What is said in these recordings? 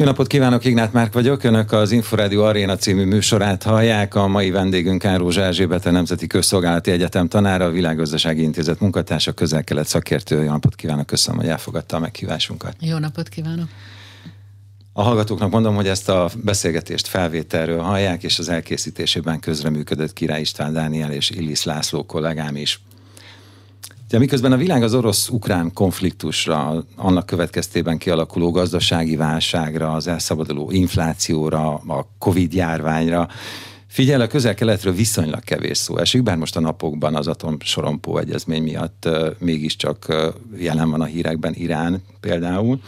Jó napot kívánok, Ignát Márk vagyok. Önök az Inforádió Aréna című műsorát hallják. A mai vendégünk Káros Erzsébet, a Nemzeti Közszolgálati Egyetem tanára, a Világgazdasági Intézet munkatársa, közel-kelet szakértő. Jó napot kívánok, köszönöm, hogy elfogadta a meghívásunkat. Jó napot kívánok. A hallgatóknak mondom, hogy ezt a beszélgetést felvételről hallják, és az elkészítésében közreműködött Király István Dániel és Illis László kollégám is. De miközben a világ az orosz-ukrán konfliktusra, annak következtében kialakuló gazdasági válságra, az elszabaduló inflációra, a Covid járványra, Figyel, a közel-keletről viszonylag kevés szó esik, bár most a napokban az atomsorompó egyezmény miatt uh, mégiscsak uh, jelen van a hírekben Irán például.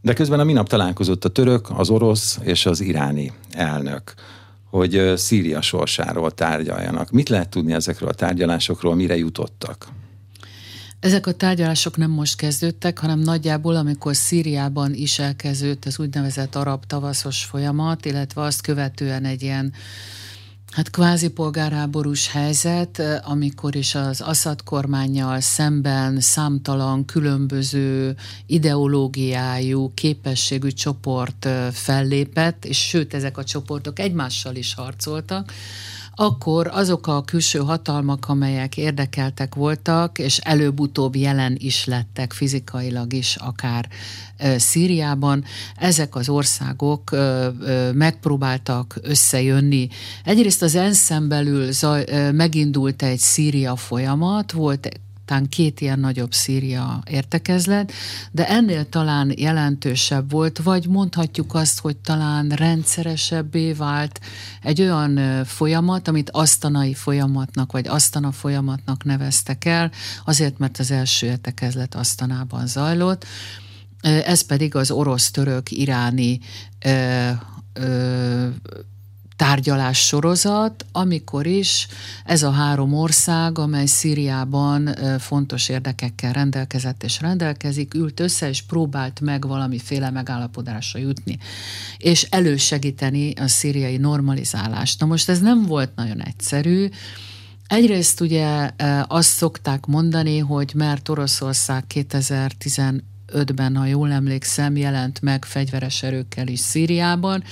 De közben a minap találkozott a török, az orosz és az iráni elnök hogy uh, Szíria sorsáról tárgyaljanak. Mit lehet tudni ezekről a tárgyalásokról, mire jutottak? Ezek a tárgyalások nem most kezdődtek, hanem nagyjából, amikor Szíriában is elkezdődött az úgynevezett arab tavaszos folyamat, illetve azt követően egy ilyen Hát kvázi polgárháborús helyzet, amikor is az Assad kormányjal szemben számtalan különböző ideológiájú, képességű csoport fellépett, és sőt, ezek a csoportok egymással is harcoltak, akkor azok a külső hatalmak, amelyek érdekeltek voltak, és előbb-utóbb jelen is lettek fizikailag is, akár Szíriában, ezek az országok megpróbáltak összejönni. Egyrészt az ensz belül megindult egy Szíria folyamat, volt talán két ilyen nagyobb Szíria értekezlet, de ennél talán jelentősebb volt, vagy mondhatjuk azt, hogy talán rendszeresebbé vált egy olyan folyamat, amit asztanai folyamatnak, vagy asztana folyamatnak neveztek el, azért, mert az első értekezlet asztanában zajlott, ez pedig az orosz-török-iráni tárgyalás sorozat, amikor is ez a három ország, amely Szíriában fontos érdekekkel rendelkezett és rendelkezik, ült össze és próbált meg valamiféle megállapodásra jutni, és elősegíteni a szíriai normalizálást. Na most ez nem volt nagyon egyszerű, Egyrészt ugye azt szokták mondani, hogy mert Oroszország 2015 2005-ben, ha jól emlékszem, jelent meg fegyveres erőkkel is Szíriában.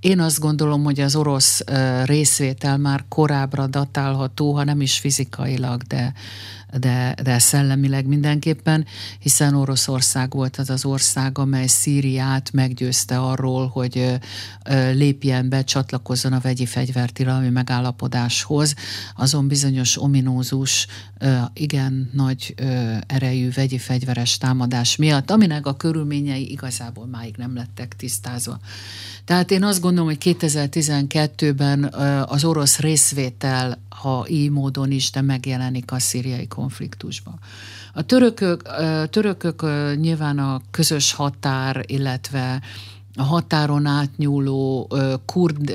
Én azt gondolom, hogy az orosz részvétel már korábbra datálható, ha nem is fizikailag, de de, de szellemileg mindenképpen, hiszen Oroszország volt az az ország, amely Szíriát meggyőzte arról, hogy lépjen be, csatlakozzon a vegyi fegyvertilalmi megállapodáshoz, azon bizonyos ominózus, igen nagy erejű vegyi fegyveres támadás miatt, aminek a körülményei igazából máig nem lettek tisztázva. Tehát én azt gondolom, hogy 2012-ben az orosz részvétel, ha így módon is, de megjelenik a szíriai konfliktusban. A törökök, törökök nyilván a közös határ, illetve a határon átnyúló kurd,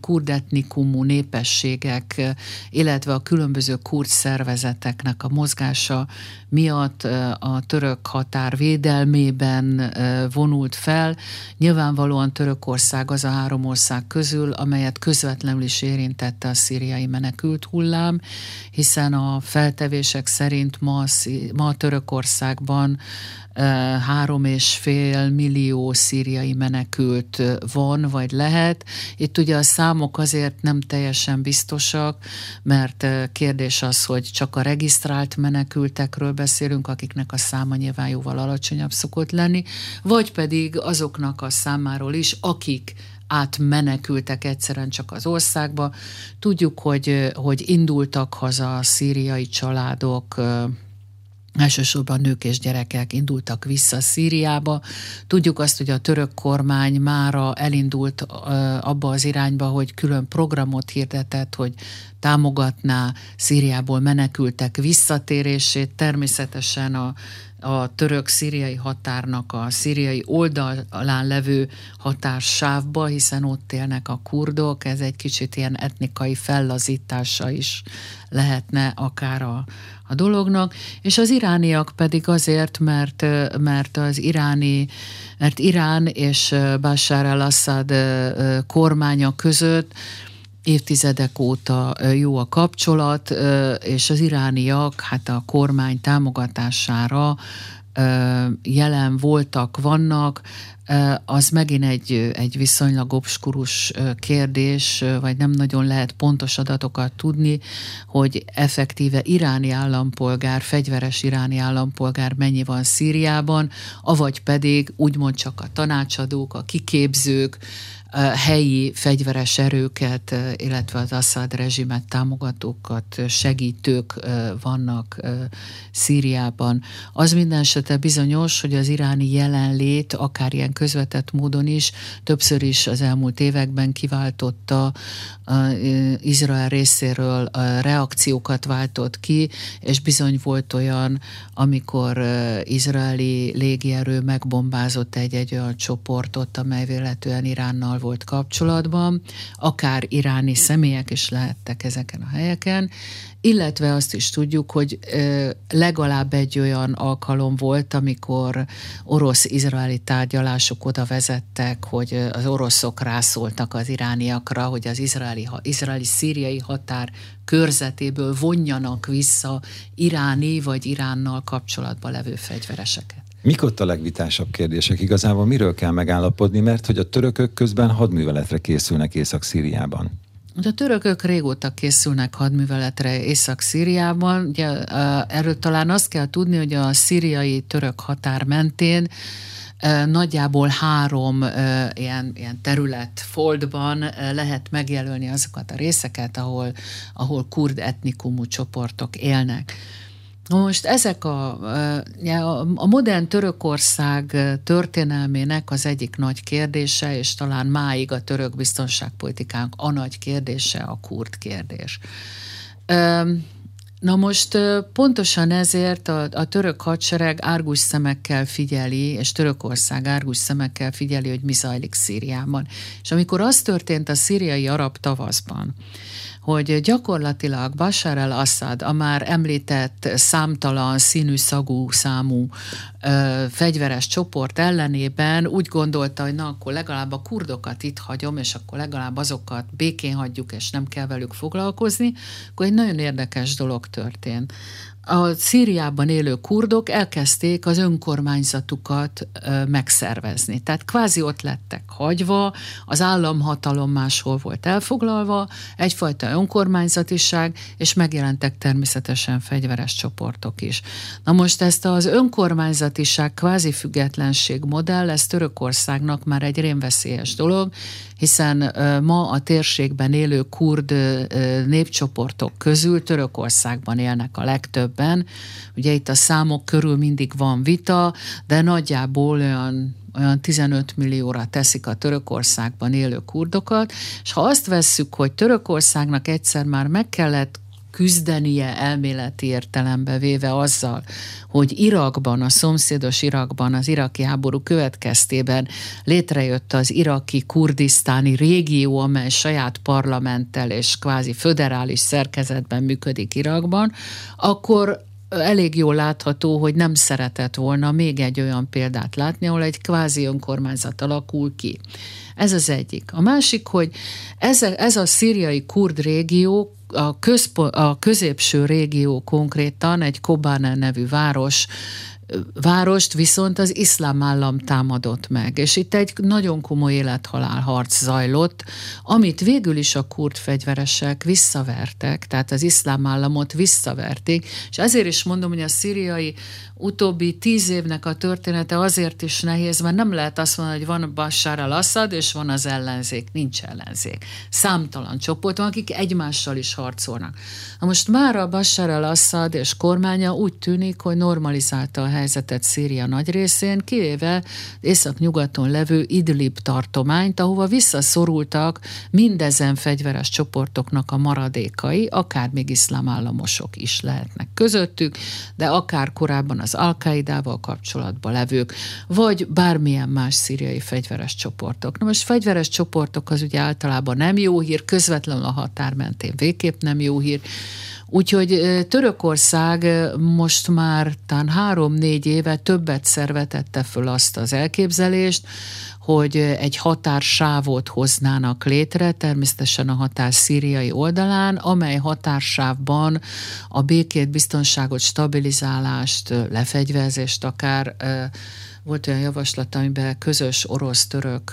kurd etnikumú népességek, illetve a különböző kurd szervezeteknek a mozgása miatt a török határ védelmében vonult fel. Nyilvánvalóan Törökország az a három ország közül, amelyet közvetlenül is érintette a szíriai menekült hullám, hiszen a feltevések szerint ma, ma Törökországban három és fél millió szíriai menekült van, vagy lehet. Itt ugye a számok azért nem teljesen biztosak, mert kérdés az, hogy csak a regisztrált menekültekről beszélünk, akiknek a száma nyilván jóval alacsonyabb szokott lenni, vagy pedig azoknak a számáról is, akik átmenekültek egyszerűen csak az országba. Tudjuk, hogy, hogy indultak haza a szíriai családok, elsősorban nők és gyerekek indultak vissza Szíriába. Tudjuk azt, hogy a török kormány mára elindult abba az irányba, hogy külön programot hirdetett, hogy támogatná Szíriából menekültek visszatérését. Természetesen a a török-szíriai határnak a szíriai oldalán levő határsávba, hiszen ott élnek a kurdok, ez egy kicsit ilyen etnikai fellazítása is lehetne akár a, a dolognak, és az irániak pedig azért, mert, mert az iráni, mert Irán és Bashar al-Assad kormánya között évtizedek óta jó a kapcsolat, és az irániak hát a kormány támogatására jelen voltak, vannak. az megint egy, egy viszonylag obskurus kérdés, vagy nem nagyon lehet pontos adatokat tudni, hogy effektíve iráni állampolgár, fegyveres iráni állampolgár mennyi van Szíriában, avagy pedig úgymond csak a tanácsadók, a kiképzők, helyi fegyveres erőket, illetve az Assad rezsimet támogatókat, segítők vannak Szíriában. Az minden esetre bizonyos, hogy az iráni jelenlét, akár ilyen közvetett módon is, többször is az elmúlt években kiváltotta Izrael részéről reakciókat váltott ki, és bizony volt olyan, amikor izraeli légierő megbombázott egy-egy olyan csoportot, amely véletlenül Iránnal volt kapcsolatban, akár iráni személyek is lehettek ezeken a helyeken, illetve azt is tudjuk, hogy legalább egy olyan alkalom volt, amikor orosz-izraeli tárgyalások oda vezettek, hogy az oroszok rászóltak az irániakra, hogy az izraeli, izraeli-szíriai határ körzetéből vonjanak vissza iráni vagy Iránnal kapcsolatban levő fegyvereseket. Mik ott a legvitásabb kérdések? Igazából miről kell megállapodni, mert hogy a törökök közben hadműveletre készülnek Észak-Szíriában? A törökök régóta készülnek hadműveletre Észak-Szíriában. Ugye, erről talán azt kell tudni, hogy a szíriai török határ mentén nagyjából három ilyen, ilyen terület foldban lehet megjelölni azokat a részeket, ahol, ahol kurd etnikumú csoportok élnek. Most ezek a, a modern Törökország történelmének az egyik nagy kérdése, és talán máig a török biztonságpolitikánk a nagy kérdése a kurd kérdés. Na most pontosan ezért a, a török hadsereg árgus szemekkel figyeli, és Törökország árgus szemekkel figyeli, hogy mi zajlik Szíriában. És amikor az történt a szíriai arab tavaszban, hogy gyakorlatilag Bashar al-Assad, a már említett számtalan színű szagú számú ö, fegyveres csoport ellenében úgy gondolta, hogy na akkor legalább a kurdokat itt hagyom, és akkor legalább azokat békén hagyjuk, és nem kell velük foglalkozni, akkor egy nagyon érdekes dolog történt a Szíriában élő kurdok elkezdték az önkormányzatukat megszervezni. Tehát kvázi ott lettek hagyva, az államhatalom máshol volt elfoglalva, egyfajta önkormányzatiság, és megjelentek természetesen fegyveres csoportok is. Na most ezt az önkormányzatiság kvázi függetlenség modell, ez Törökországnak már egy rémveszélyes dolog, hiszen ma a térségben élő kurd népcsoportok közül Törökországban élnek a legtöbben. Ugye itt a számok körül mindig van vita, de nagyjából olyan olyan 15 millióra teszik a Törökországban élő kurdokat, és ha azt vesszük, hogy Törökországnak egyszer már meg kellett küzdenie elméleti értelembe véve azzal, hogy Irakban, a szomszédos Irakban, az iraki háború következtében létrejött az iraki kurdisztáni régió, amely saját parlamenttel és kvázi föderális szerkezetben működik Irakban, akkor elég jól látható, hogy nem szeretett volna még egy olyan példát látni, ahol egy kvázi önkormányzat alakul ki. Ez az egyik. A másik, hogy ez a, ez a szíriai kurd régió, a, közpo, a középső régió konkrétan egy Kobane nevű város várost viszont az iszlám állam támadott meg, és itt egy nagyon komoly élethalál harc zajlott, amit végül is a kurd fegyveresek visszavertek, tehát az iszlám államot visszaverték, és ezért is mondom, hogy a szíriai utóbbi tíz évnek a története azért is nehéz, mert nem lehet azt mondani, hogy van Bashar al-Assad, és van az ellenzék. Nincs ellenzék. Számtalan csoport van, akik egymással is harcolnak. Na most már a Bashar al-Assad és kormánya úgy tűnik, hogy normalizálta a helyzetet Szíria nagy részén, kivéve észak-nyugaton levő Idlib tartományt, ahova visszaszorultak mindezen fegyveres csoportoknak a maradékai, akár még iszlám államosok is lehetnek közöttük, de akár korábban az al kapcsolatban levők, vagy bármilyen más szíriai fegyveres csoportok. Na most fegyveres csoportok az ugye általában nem jó hír, közvetlenül a határ mentén végképp nem jó hír, Úgyhogy Törökország most már talán három-négy éve többet szervetette föl azt az elképzelést, hogy egy határsávot hoznának létre, természetesen a határ szíriai oldalán, amely határsávban a békét, biztonságot, stabilizálást, lefegyverzést akár volt olyan javaslat, amiben közös orosz-török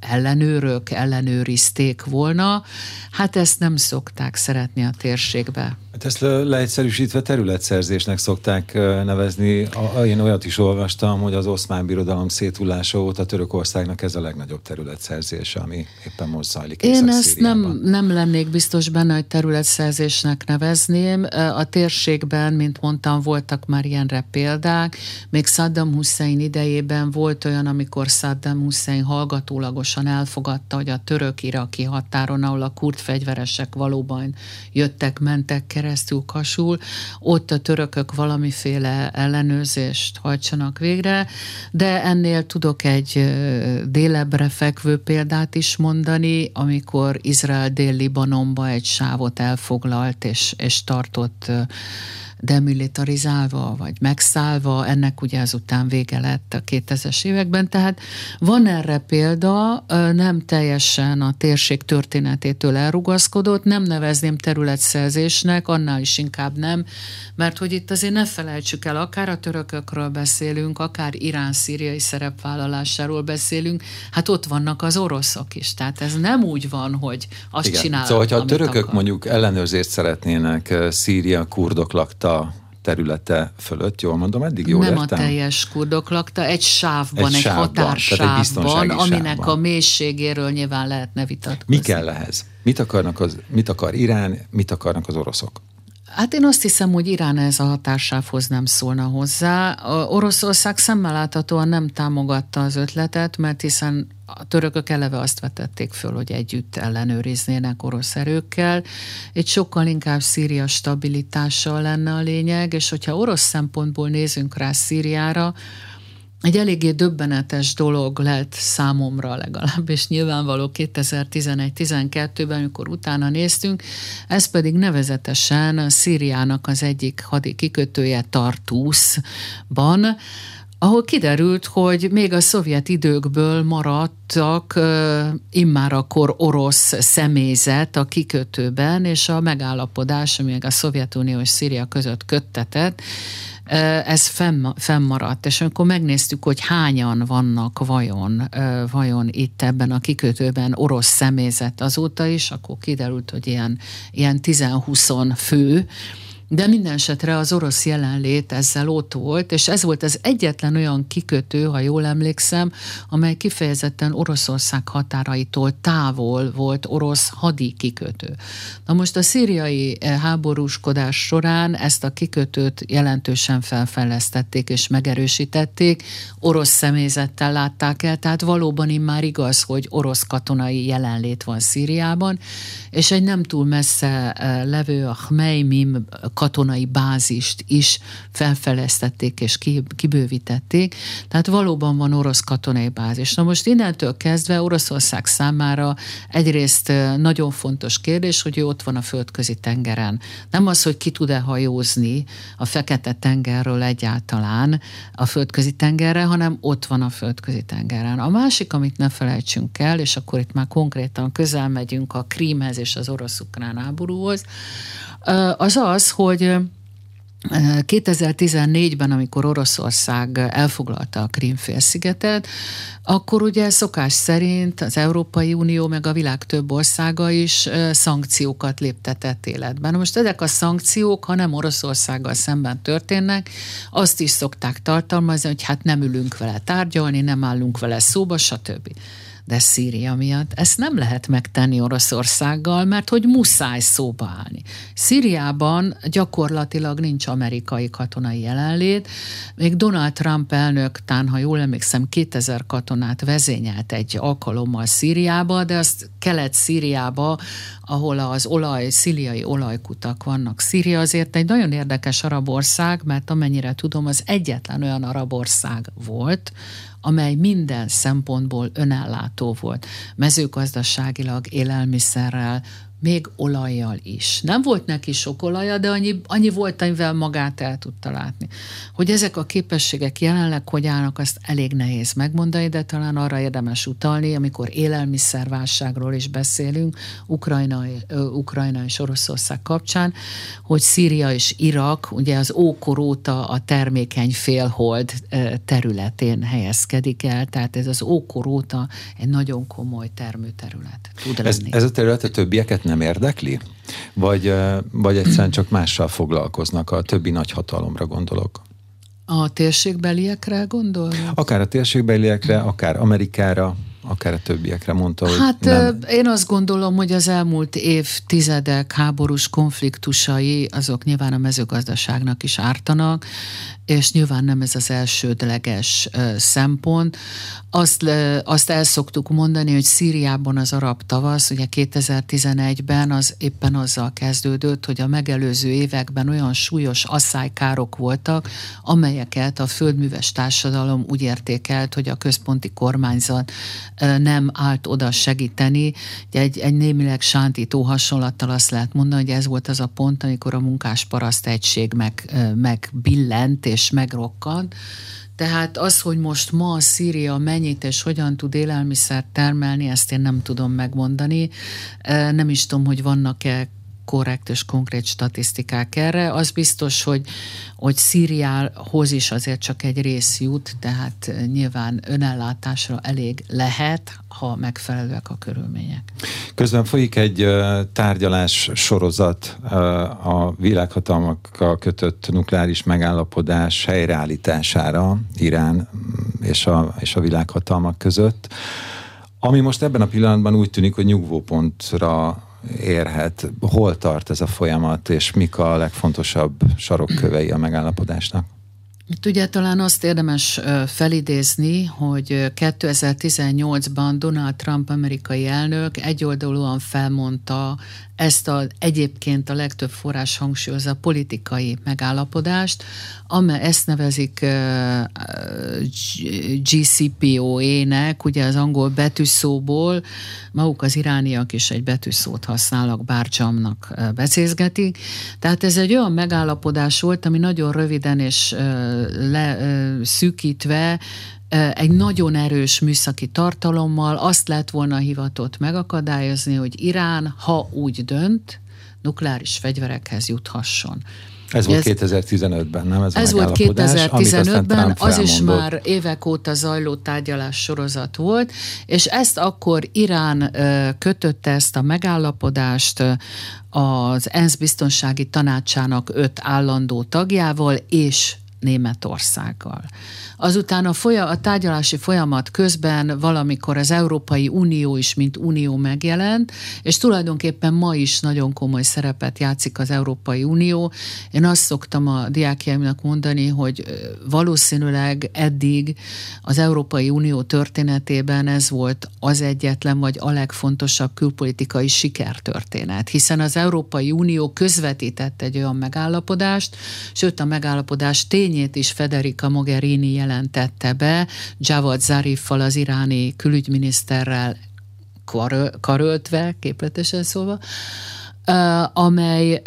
ellenőrök ellenőrizték volna. Hát ezt nem szokták szeretni a térségbe. Hát ezt leegyszerűsítve területszerzésnek szokták nevezni. Én olyat is olvastam, hogy az oszmán birodalom szétullása óta Törökországnak ez a legnagyobb területszerzés, ami éppen most zajlik Én ezt nem, nem lennék biztos benne, hogy területszerzésnek nevezném. A térségben, mint mondtam, voltak már ilyenre példák. Még Saddam Hussein idejében volt olyan, amikor Saddam Hussein hallgatólagosan elfogadta, hogy a török-iraki határon, ahol a kurd fegyveresek valóban jöttek, mentek keresztül kasul, ott a törökök valamiféle ellenőrzést hajtsanak végre, de ennél tudok egy délebbre fekvő példát is mondani, amikor Izrael dél-Libanonba egy sávot elfoglalt és, és tartott demilitarizálva, vagy megszállva, ennek ugye azután vége lett a 2000-es években, tehát van erre példa, nem teljesen a térség történetétől elrugaszkodott, nem nevezném területszerzésnek, annál is inkább nem, mert hogy itt azért ne felejtsük el, akár a törökökről beszélünk, akár Irán-szíriai szerepvállalásáról beszélünk, hát ott vannak az oroszok is, tehát ez nem úgy van, hogy azt Igen. csinálnak, Szóval, hogyha a törökök akar. mondjuk ellenőrzést szeretnének Szíria kurdok lakta területe fölött, jól mondom, eddig jól Nem értem? a teljes kurdok lakta, egy sávban, egy, egy sávban, határsávban, aminek sávban. a mélységéről nyilván lehetne vitatkozni. Mi kell ehhez? Mit, akarnak az, mit akar Irán, mit akarnak az oroszok? Hát én azt hiszem, hogy Irán ez a határsávhoz nem szólna hozzá. A Oroszország szemmel láthatóan nem támogatta az ötletet, mert hiszen a törökök eleve azt vetették föl, hogy együtt ellenőriznének orosz erőkkel. Egy sokkal inkább Szíria stabilitással lenne a lényeg, és hogyha orosz szempontból nézünk rá Szíriára, egy eléggé döbbenetes dolog lett számomra legalábbis nyilvánvaló 2011-12-ben, amikor utána néztünk, ez pedig nevezetesen Szíriának az egyik hadi kikötője Tartuszban, ahol kiderült, hogy még a szovjet időkből maradtak immár akkor orosz személyzet a kikötőben, és a megállapodás, ami a Szovjetunió és Szíria között köttetett, ez fennmaradt, és amikor megnéztük, hogy hányan vannak vajon, vajon itt ebben a kikötőben orosz személyzet azóta is, akkor kiderült, hogy ilyen, ilyen 10-20 fő, de minden esetre az orosz jelenlét ezzel ott volt, és ez volt az egyetlen olyan kikötő, ha jól emlékszem, amely kifejezetten Oroszország határaitól távol volt orosz hadi kikötő. Na most a szíriai eh, háborúskodás során ezt a kikötőt jelentősen felfejlesztették és megerősítették, orosz személyzettel látták el, tehát valóban immár igaz, hogy orosz katonai jelenlét van Szíriában, és egy nem túl messze eh, levő a Hmeimim katonai bázist is felfeleztették és kibővítették, tehát valóban van orosz katonai bázis. Na most innentől kezdve Oroszország számára egyrészt nagyon fontos kérdés, hogy ő ott van a földközi tengeren. Nem az, hogy ki tud-e hajózni a fekete tengerről egyáltalán a földközi tengerre, hanem ott van a földközi tengeren. A másik, amit ne felejtsünk el, és akkor itt már konkrétan közel megyünk a Krímhez és az orosz-ukrán háborúhoz, az az, hogy 2014-ben, amikor Oroszország elfoglalta a Krímfélszigetet, akkor ugye szokás szerint az Európai Unió meg a világ több országa is szankciókat léptetett életben. Most ezek a szankciók, ha nem Oroszországgal szemben történnek, azt is szokták tartalmazni, hogy hát nem ülünk vele tárgyalni, nem állunk vele szóba, stb de Szíria miatt ezt nem lehet megtenni Oroszországgal, mert hogy muszáj szóba állni. Szíriában gyakorlatilag nincs amerikai katonai jelenlét, még Donald Trump elnök, tán, ha jól emlékszem, 2000 katonát vezényelt egy alkalommal Szíriába, de azt kelet-Szíriába, ahol az olaj, szíriai olajkutak vannak. Szíria azért egy nagyon érdekes arab ország, mert amennyire tudom, az egyetlen olyan arab ország volt, amely minden szempontból önellátó volt. Mezőgazdaságilag, élelmiszerrel, még olajjal is. Nem volt neki sok olaja, de annyi, annyi volt, amivel magát el tudta látni. Hogy ezek a képességek jelenleg hogy állnak, azt elég nehéz megmondani, de talán arra érdemes utalni, amikor élelmiszerválságról is beszélünk, Ukrajna, Ukrajna és Oroszország kapcsán, hogy Szíria és Irak ugye az ókor óta a termékeny félhold területén helyezkedik el, tehát ez az ókor óta egy nagyon komoly termőterület tud ez, lenni. Ez a terület a többieket nem nem érdekli? Vagy, vagy egyszerűen csak mással foglalkoznak, a többi nagyhatalomra gondolok? A térségbeliekre gondol? Akár a térségbeliekre, akár Amerikára, akár a többiekre mondta, hogy Hát nem. én azt gondolom, hogy az elmúlt évtizedek háborús konfliktusai, azok nyilván a mezőgazdaságnak is ártanak, és nyilván nem ez az elsődleges szempont. Azt, azt el szoktuk mondani, hogy Szíriában az arab tavasz, ugye 2011-ben az éppen azzal kezdődött, hogy a megelőző években olyan súlyos asszálykárok voltak, amelyeket a földműves társadalom úgy értékelt, hogy a központi kormányzat nem állt oda segíteni. Egy, egy némileg sántító hasonlattal azt lehet mondani, hogy ez volt az a pont, amikor a munkás paraszt egység meg, megbillent és megrokkant. Tehát az, hogy most ma a Szíria mennyit és hogyan tud élelmiszert termelni, ezt én nem tudom megmondani. Nem is tudom, hogy vannak-e korrekt és konkrét statisztikák erre. Az biztos, hogy, hogy Szíriához is azért csak egy rész jut, tehát nyilván önellátásra elég lehet, ha megfelelőek a körülmények. Közben folyik egy tárgyalás sorozat a világhatalmakkal kötött nukleáris megállapodás helyreállítására Irán és a, és a világhatalmak között, ami most ebben a pillanatban úgy tűnik, hogy nyugvópontra érhet? Hol tart ez a folyamat, és mik a legfontosabb sarokkövei a megállapodásnak? Itt ugye talán azt érdemes felidézni, hogy 2018-ban Donald Trump amerikai elnök egyoldalúan felmondta ezt a, egyébként a legtöbb forrás hangsúlyozza politikai megállapodást, amely ezt nevezik GCPOE-nek, ugye az angol betűszóból, maguk az irániak is egy betűszót használnak, bárcsamnak becézgetik. Tehát ez egy olyan megállapodás volt, ami nagyon röviden és leszűkítve egy nagyon erős műszaki tartalommal azt lett volna hivatott megakadályozni, hogy Irán, ha úgy dönt, nukleáris fegyverekhez juthasson. Ez volt 2015-ben, nem? Ez, ez volt 2015-ben, az is már évek óta zajló tárgyalás sorozat volt, és ezt akkor Irán kötötte ezt a megállapodást az ENSZ biztonsági tanácsának öt állandó tagjával és Németországgal. Azután a, folya, a tárgyalási folyamat közben valamikor az Európai Unió is, mint unió megjelent, és tulajdonképpen ma is nagyon komoly szerepet játszik az Európai Unió. Én azt szoktam a diákjaimnak mondani, hogy valószínűleg eddig az Európai Unió történetében ez volt az egyetlen, vagy a legfontosabb külpolitikai sikertörténet, hiszen az Európai Unió közvetített egy olyan megállapodást, sőt a megállapodás tényét is Federica Mogherini jelent jelentette be Javad Zariffal, az iráni külügyminiszterrel karöltve, képletesen szólva, amely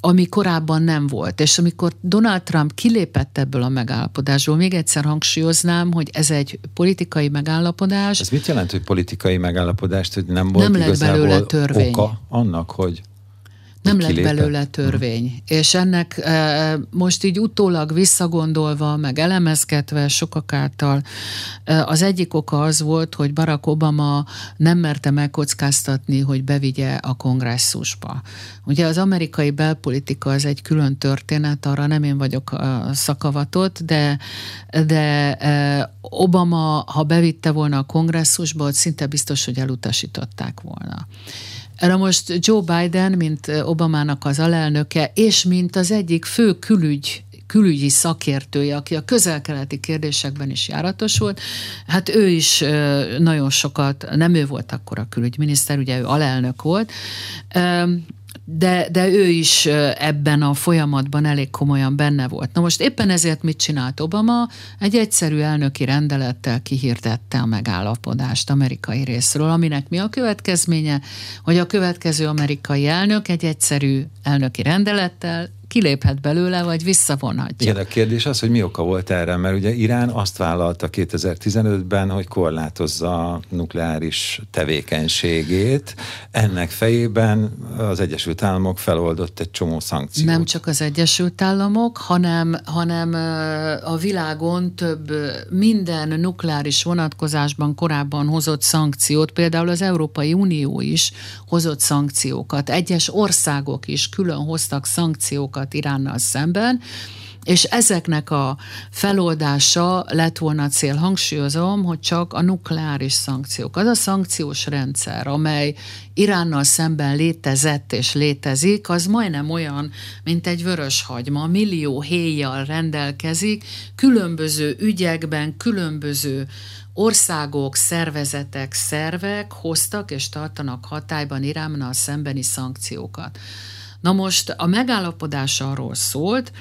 ami korábban nem volt. És amikor Donald Trump kilépett ebből a megállapodásból, még egyszer hangsúlyoznám, hogy ez egy politikai megállapodás. Ez mit jelent, hogy politikai megállapodást, hogy nem volt nem lett belőle törvény. oka annak, hogy nem lett belőle törvény. És ennek e, most így utólag visszagondolva, meg elemezgetve sokak által, e, az egyik oka az volt, hogy Barack Obama nem merte megkockáztatni, hogy bevigye a kongresszusba. Ugye az amerikai belpolitika az egy külön történet, arra nem én vagyok a szakavatott, de, de e, Obama, ha bevitte volna a kongresszusba, ott szinte biztos, hogy elutasították volna. Erre most Joe Biden, mint Obamának az alelnöke, és mint az egyik fő külügy külügyi szakértője, aki a közel-keleti kérdésekben is járatos volt, hát ő is nagyon sokat, nem ő volt akkor a külügyminiszter, ugye ő alelnök volt, de, de ő is ebben a folyamatban elég komolyan benne volt. Na most éppen ezért mit csinált Obama? Egy egyszerű elnöki rendelettel kihirdette a megállapodást amerikai részről, aminek mi a következménye, hogy a következő amerikai elnök egy egyszerű elnöki rendelettel kiléphet belőle, vagy visszavonhatja. Igen, a kérdés az, hogy mi oka volt erre, mert ugye Irán azt vállalta 2015-ben, hogy korlátozza a nukleáris tevékenységét. Ennek fejében az Egyesült Államok feloldott egy csomó szankciót. Nem csak az Egyesült Államok, hanem, hanem a világon több minden nukleáris vonatkozásban korábban hozott szankciót, például az Európai Unió is hozott szankciókat, egyes országok is külön hoztak szankciókat, szankciókat Iránnal szemben, és ezeknek a feloldása lett volna cél. Hangsúlyozom, hogy csak a nukleáris szankciók. Az a szankciós rendszer, amely Iránnal szemben létezett és létezik, az majdnem olyan, mint egy vörös hagyma, millió héjjal rendelkezik, különböző ügyekben, különböző országok, szervezetek, szervek hoztak és tartanak hatályban Iránnal szembeni szankciókat. Na most a megállapodás arról szólt,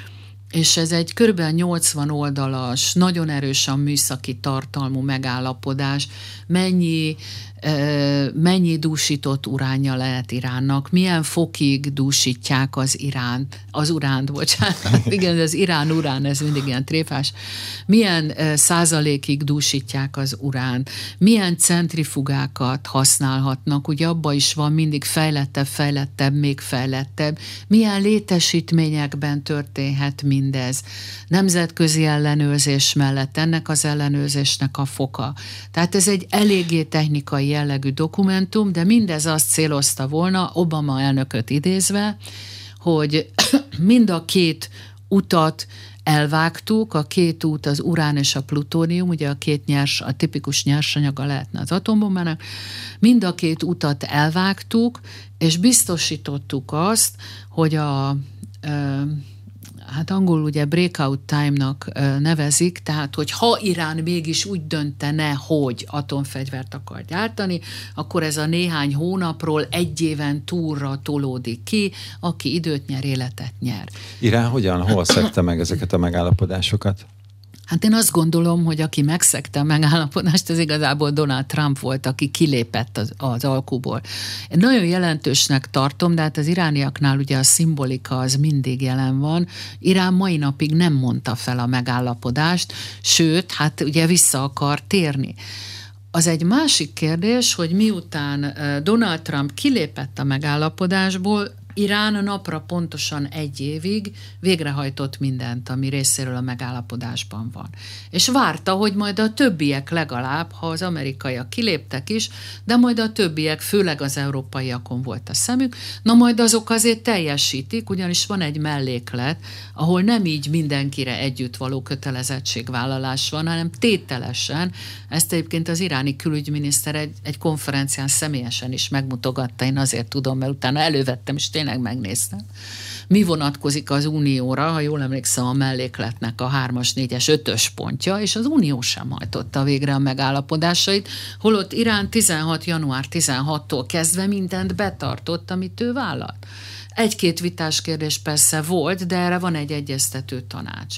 és ez egy kb. 80 oldalas, nagyon erősen műszaki tartalmú megállapodás, mennyi mennyi dúsított uránja lehet Iránnak, milyen fokig dúsítják az Irán, az uránt, bocsánat, igen, az Irán urán, ez mindig ilyen tréfás, milyen százalékig dúsítják az urán, milyen centrifugákat használhatnak, ugye abba is van mindig fejlettebb, fejlettebb, még fejlettebb, milyen létesítményekben történhet mindez, nemzetközi ellenőrzés mellett ennek az ellenőrzésnek a foka. Tehát ez egy eléggé technikai jellegű dokumentum, de mindez azt célozta volna, Obama elnököt idézve, hogy mind a két utat elvágtuk, a két út az urán és a plutónium, ugye a két nyers, a tipikus nyersanyaga lehetne az atombombának, mind a két utat elvágtuk, és biztosítottuk azt, hogy a, a hát angol ugye breakout time-nak nevezik, tehát hogy ha Irán mégis úgy döntene, hogy atomfegyvert akar gyártani, akkor ez a néhány hónapról egy éven túlra tolódik ki, aki időt nyer, életet nyer. Irán hogyan, hol szedte meg ezeket a megállapodásokat? Hát én azt gondolom, hogy aki megszegte a megállapodást, az igazából Donald Trump volt, aki kilépett az, az alkuból. Én nagyon jelentősnek tartom, de hát az irániaknál ugye a szimbolika az mindig jelen van. Irán mai napig nem mondta fel a megállapodást, sőt, hát ugye vissza akar térni. Az egy másik kérdés, hogy miután Donald Trump kilépett a megállapodásból, Irán napra pontosan egy évig végrehajtott mindent, ami részéről a megállapodásban van. És várta, hogy majd a többiek legalább, ha az amerikaiak kiléptek is, de majd a többiek, főleg az európaiakon volt a szemük, na majd azok azért teljesítik, ugyanis van egy melléklet, ahol nem így mindenkire együtt való kötelezettségvállalás van, hanem tételesen, ezt egyébként az iráni külügyminiszter egy, egy konferencián személyesen is megmutogatta, én azért tudom, mert utána elővettem, és tényleg tényleg megnéztem. Mi vonatkozik az Unióra, ha jól emlékszem a mellékletnek a 3-as, 4-es, 5-ös pontja, és az Unió sem hajtotta végre a megállapodásait, holott Irán 16. január 16-tól kezdve mindent betartott, amit ő vállalt. Egy-két vitás kérdés persze volt, de erre van egy egyeztető tanács.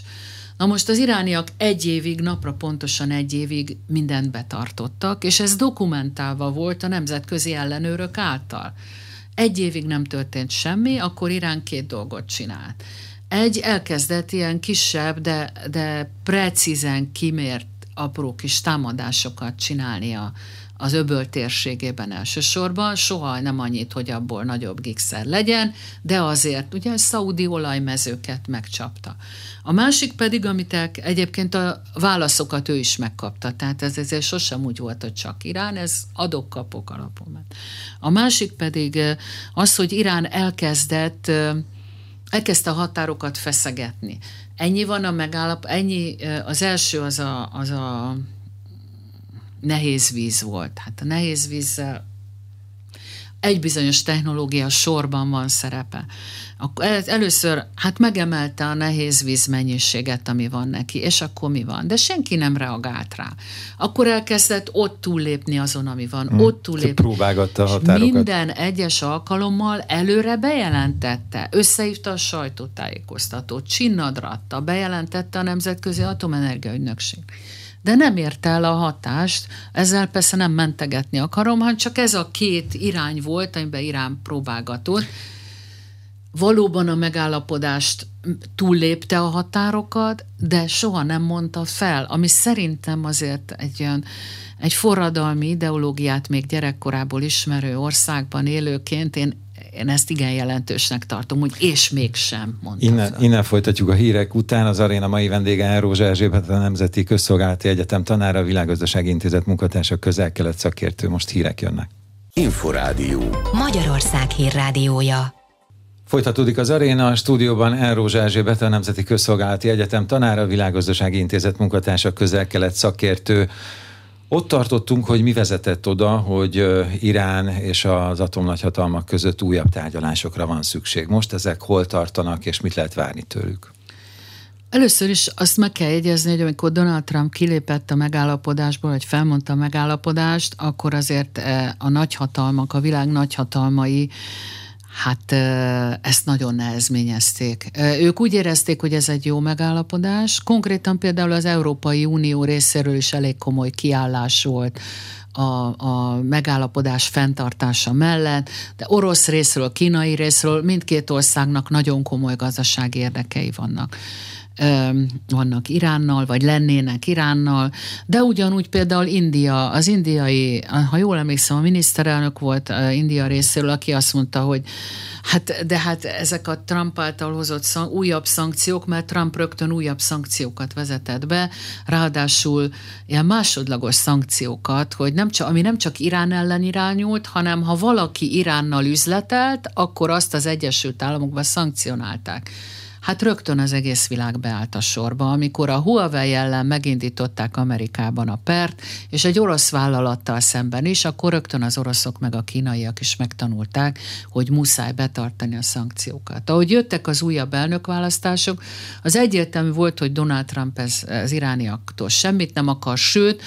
Na most az irániak egy évig, napra pontosan egy évig mindent betartottak, és ez dokumentálva volt a nemzetközi ellenőrök által egy évig nem történt semmi, akkor Irán két dolgot csinált. Egy elkezdett ilyen kisebb, de, de precízen kimért apró kis támadásokat csinálni a, az öböl térségében elsősorban, soha nem annyit, hogy abból nagyobb gigszer legyen, de azért ugye szaudi olajmezőket megcsapta. A másik pedig, amit el, egyébként a válaszokat ő is megkapta, tehát ez ezért sosem úgy volt, hogy csak Irán, ez adok-kapok alapon. A másik pedig az, hogy Irán elkezdett elkezdte a határokat feszegetni. Ennyi van a megállap, ennyi, az első az a, az a nehéz víz volt. Hát a nehéz vízzel egy bizonyos technológia sorban van szerepe. Először hát megemelte a nehéz víz mennyiséget, ami van neki, és akkor mi van? De senki nem reagált rá. Akkor elkezdett ott túllépni azon, ami van, hmm. ott túllépni. Próbálgatta a határokat. Minden egyes alkalommal előre bejelentette, összehívta a sajtótájékoztatót, csinnadratta, bejelentette a Nemzetközi Atomenergia Ügynökség de nem ért el a hatást, ezzel persze nem mentegetni akarom, hanem csak ez a két irány volt, amiben Irán próbálgatott. Valóban a megállapodást túllépte a határokat, de soha nem mondta fel, ami szerintem azért egy olyan egy forradalmi ideológiát még gyerekkorából ismerő országban élőként én én ezt igen jelentősnek tartom, hogy és mégsem mondta innen, innen folytatjuk a hírek után. Az aréna mai vendége Elrózsa Erzsébet, a Nemzeti Közszolgálati Egyetem tanára, a Világgazdasági Intézet munkatársa, közel-kelet szakértő. Most hírek jönnek. Inforádió. Magyarország hírrádiója. Folytatódik az aréna, a stúdióban Elrózsa Erzsébet, a Nemzeti Közszolgálati Egyetem tanára, a Világgazdasági Intézet munkatársa, közel-kelet szakértő. Ott tartottunk, hogy mi vezetett oda, hogy Irán és az atomnagyhatalmak között újabb tárgyalásokra van szükség. Most ezek hol tartanak, és mit lehet várni tőlük? Először is azt meg kell jegyezni, hogy amikor Donald Trump kilépett a megállapodásból, vagy felmondta a megállapodást, akkor azért a nagyhatalmak, a világ nagyhatalmai Hát ezt nagyon nehezményezték. Ők úgy érezték, hogy ez egy jó megállapodás. Konkrétan például az Európai Unió részéről is elég komoly kiállás volt a, a megállapodás fenntartása mellett, de orosz részről, kínai részről mindkét országnak nagyon komoly gazdasági érdekei vannak vannak Iránnal, vagy lennének Iránnal, de ugyanúgy például India, az indiai, ha jól emlékszem, a miniszterelnök volt India részéről, aki azt mondta, hogy hát, de hát ezek a Trump által hozott szan- újabb szankciók, mert Trump rögtön újabb szankciókat vezetett be, ráadásul ilyen másodlagos szankciókat, hogy nem csak, ami nem csak Irán ellen irányult, hanem ha valaki Iránnal üzletelt, akkor azt az Egyesült Államokban szankcionálták hát rögtön az egész világ beállt a sorba, amikor a Huawei ellen megindították Amerikában a pert, és egy orosz vállalattal szemben is, akkor rögtön az oroszok meg a kínaiak is megtanulták, hogy muszáj betartani a szankciókat. Ahogy jöttek az újabb elnökválasztások, az egyértelmű volt, hogy Donald Trump ez, az irániaktól semmit nem akar, sőt,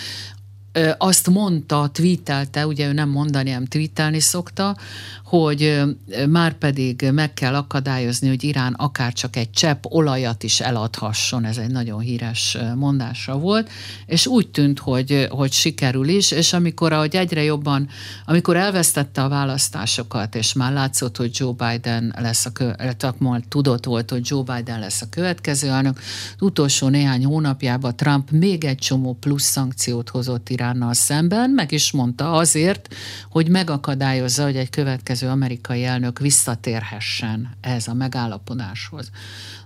azt mondta, tweetelte, ugye ő nem mondani, nem tweetelni szokta, hogy már pedig meg kell akadályozni, hogy Irán akár csak egy csepp olajat is eladhasson, ez egy nagyon híres mondása volt, és úgy tűnt, hogy, hogy sikerül is, és amikor ahogy egyre jobban, amikor elvesztette a választásokat, és már látszott, hogy Joe Biden lesz a következő, tudott volt, hogy Joe Biden lesz a következő elnök, utolsó néhány hónapjában Trump még egy csomó plusz szankciót hozott Iránnal szemben, meg is mondta azért, hogy megakadályozza, hogy egy következő amerikai elnök visszatérhessen ez a megállapodáshoz.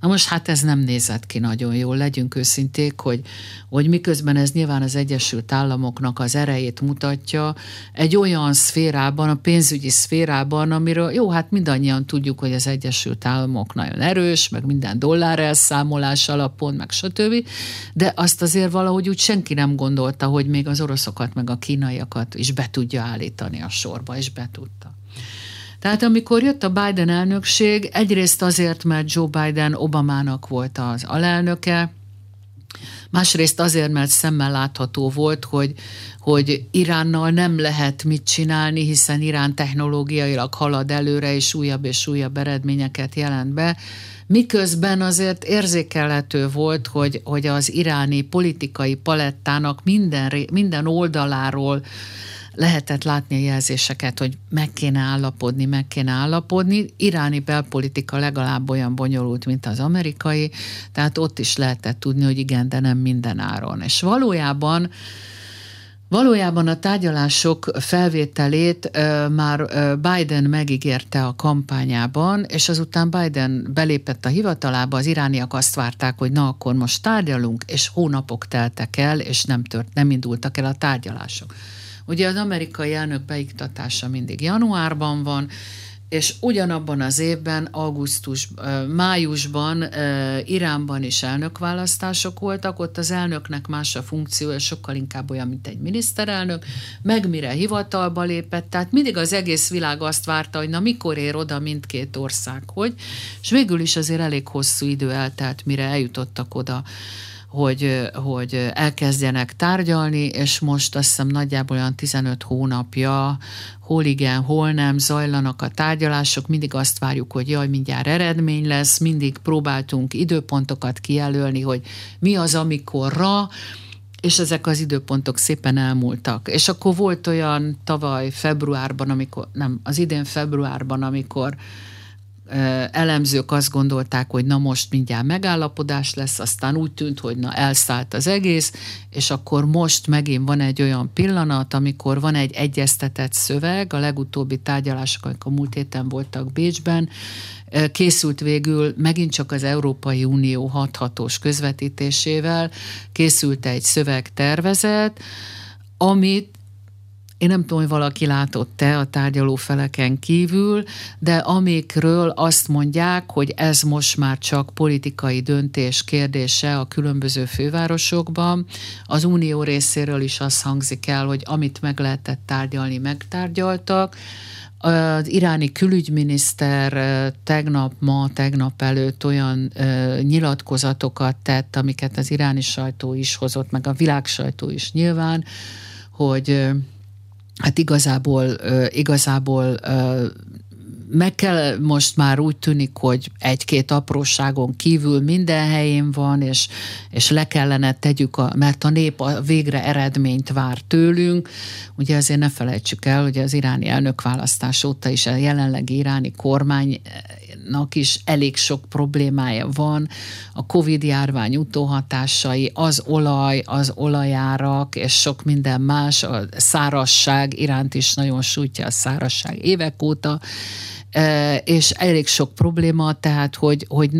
Na most hát ez nem nézett ki nagyon jól, legyünk őszinték, hogy, hogy miközben ez nyilván az Egyesült Államoknak az erejét mutatja, egy olyan szférában, a pénzügyi szférában, amiről jó, hát mindannyian tudjuk, hogy az Egyesült Államok nagyon erős, meg minden dollár elszámolás alapon, meg stb., de azt azért valahogy úgy senki nem gondolta, hogy még az oroszokat, meg a kínaiakat is be tudja állítani a sorba, és be tudta. Tehát amikor jött a Biden elnökség, egyrészt azért, mert Joe Biden Obamának volt az alelnöke, másrészt azért, mert szemmel látható volt, hogy, hogy Iránnal nem lehet mit csinálni, hiszen Irán technológiailag halad előre, és újabb és újabb eredményeket jelent be, miközben azért érzékelhető volt, hogy, hogy az iráni politikai palettának minden, minden oldaláról lehetett látni a jelzéseket, hogy meg kéne állapodni, meg kéne állapodni. Iráni belpolitika legalább olyan bonyolult, mint az amerikai, tehát ott is lehetett tudni, hogy igen, de nem minden áron. És valójában Valójában a tárgyalások felvételét már Biden megígérte a kampányában, és azután Biden belépett a hivatalába, az irániak azt várták, hogy na akkor most tárgyalunk, és hónapok teltek el, és nem, tört, nem indultak el a tárgyalások. Ugye az amerikai elnök beiktatása mindig januárban van, és ugyanabban az évben, augusztus, májusban Iránban is elnökválasztások voltak, ott az elnöknek más a funkciója, sokkal inkább olyan, mint egy miniszterelnök, meg mire hivatalba lépett, tehát mindig az egész világ azt várta, hogy na mikor ér oda mindkét ország, hogy, és végül is azért elég hosszú idő eltelt, mire eljutottak oda hogy, hogy elkezdjenek tárgyalni, és most azt hiszem nagyjából olyan 15 hónapja, hol igen, hol nem, zajlanak a tárgyalások, mindig azt várjuk, hogy jaj, mindjárt eredmény lesz, mindig próbáltunk időpontokat kijelölni, hogy mi az, amikorra, és ezek az időpontok szépen elmúltak. És akkor volt olyan tavaly februárban, amikor, nem, az idén februárban, amikor elemzők azt gondolták, hogy na most mindjárt megállapodás lesz, aztán úgy tűnt, hogy na elszállt az egész, és akkor most megint van egy olyan pillanat, amikor van egy egyeztetett szöveg, a legutóbbi tárgyalások, amik a múlt héten voltak Bécsben, készült végül megint csak az Európai Unió hathatós közvetítésével, készült egy szövegtervezet, amit én nem tudom, hogy valaki látott-e a tárgyaló feleken kívül, de amikről azt mondják, hogy ez most már csak politikai döntés kérdése a különböző fővárosokban. Az unió részéről is azt hangzik el, hogy amit meg lehetett tárgyalni, megtárgyaltak. Az iráni külügyminiszter tegnap, ma, tegnap előtt olyan nyilatkozatokat tett, amiket az iráni sajtó is hozott, meg a világ sajtó is nyilván, hogy hát igazából, igazából meg kell most már úgy tűnik, hogy egy-két apróságon kívül minden helyén van, és, és le kellene tegyük, a, mert a nép a végre eredményt vár tőlünk. Ugye azért ne felejtsük el, hogy az iráni elnökválasztás óta is a jelenlegi iráni kormány nak is elég sok problémája van, a Covid járvány utóhatásai, az olaj, az olajárak, és sok minden más, a szárasság iránt is nagyon sújtja a szárasság évek óta, és elég sok probléma, tehát hogy, hogy,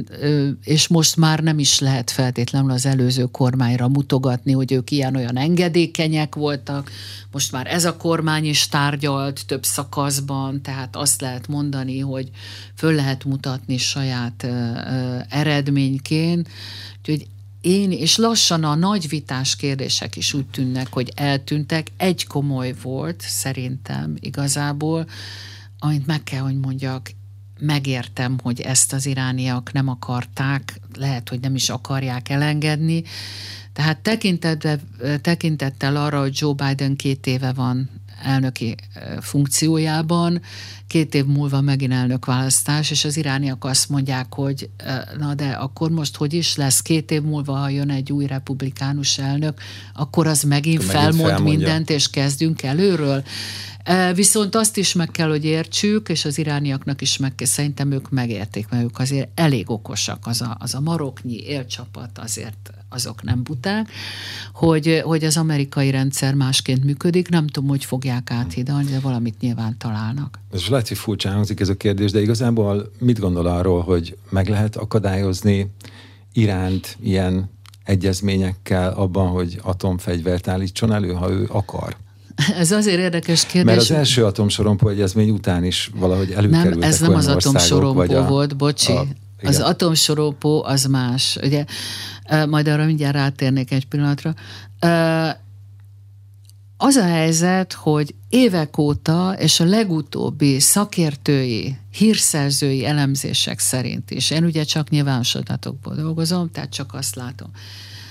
és most már nem is lehet feltétlenül az előző kormányra mutogatni, hogy ők ilyen-olyan engedékenyek voltak, most már ez a kormány is tárgyalt több szakaszban, tehát azt lehet mondani, hogy föl lehet mutatni saját eredményként, úgyhogy én, és lassan a nagy vitás kérdések is úgy tűnnek, hogy eltűntek. Egy komoly volt, szerintem igazából, amit meg kell, hogy mondjak, megértem, hogy ezt az irániak nem akarták, lehet, hogy nem is akarják elengedni. Tehát tekintettel, arra, hogy Joe Biden két éve van elnöki funkciójában, két év múlva megint elnökválasztás, és az irániak azt mondják, hogy na de akkor most hogy is lesz, két év múlva, ha jön egy új republikánus elnök, akkor az megint, megint felmond felmondja. mindent, és kezdünk előről. Viszont azt is meg kell, hogy értsük, és az irániaknak is meg kell, szerintem ők megérték, mert ők azért elég okosak, az a, az a maroknyi élcsapat azért azok nem buták, hogy, hogy az amerikai rendszer másként működik, nem tudom, hogy fogják áthidalni, de valamit nyilván találnak. Ez lehet, hogy furcsán hangzik ez a kérdés, de igazából mit gondol arról, hogy meg lehet akadályozni Iránt ilyen egyezményekkel abban, hogy atomfegyvert állítson elő, ha ő akar? Ez azért érdekes kérdés. Mert az első atomsorompó egyezmény után is valahogy előkerültek Nem, ez nem az atomsorompó volt, bocsi. A, az atomsorompó az más. Ugye, majd arra mindjárt rátérnék egy pillanatra. Az a helyzet, hogy évek óta, és a legutóbbi szakértői, hírszerzői elemzések szerint is, én ugye csak nyilvános adatokból dolgozom, tehát csak azt látom,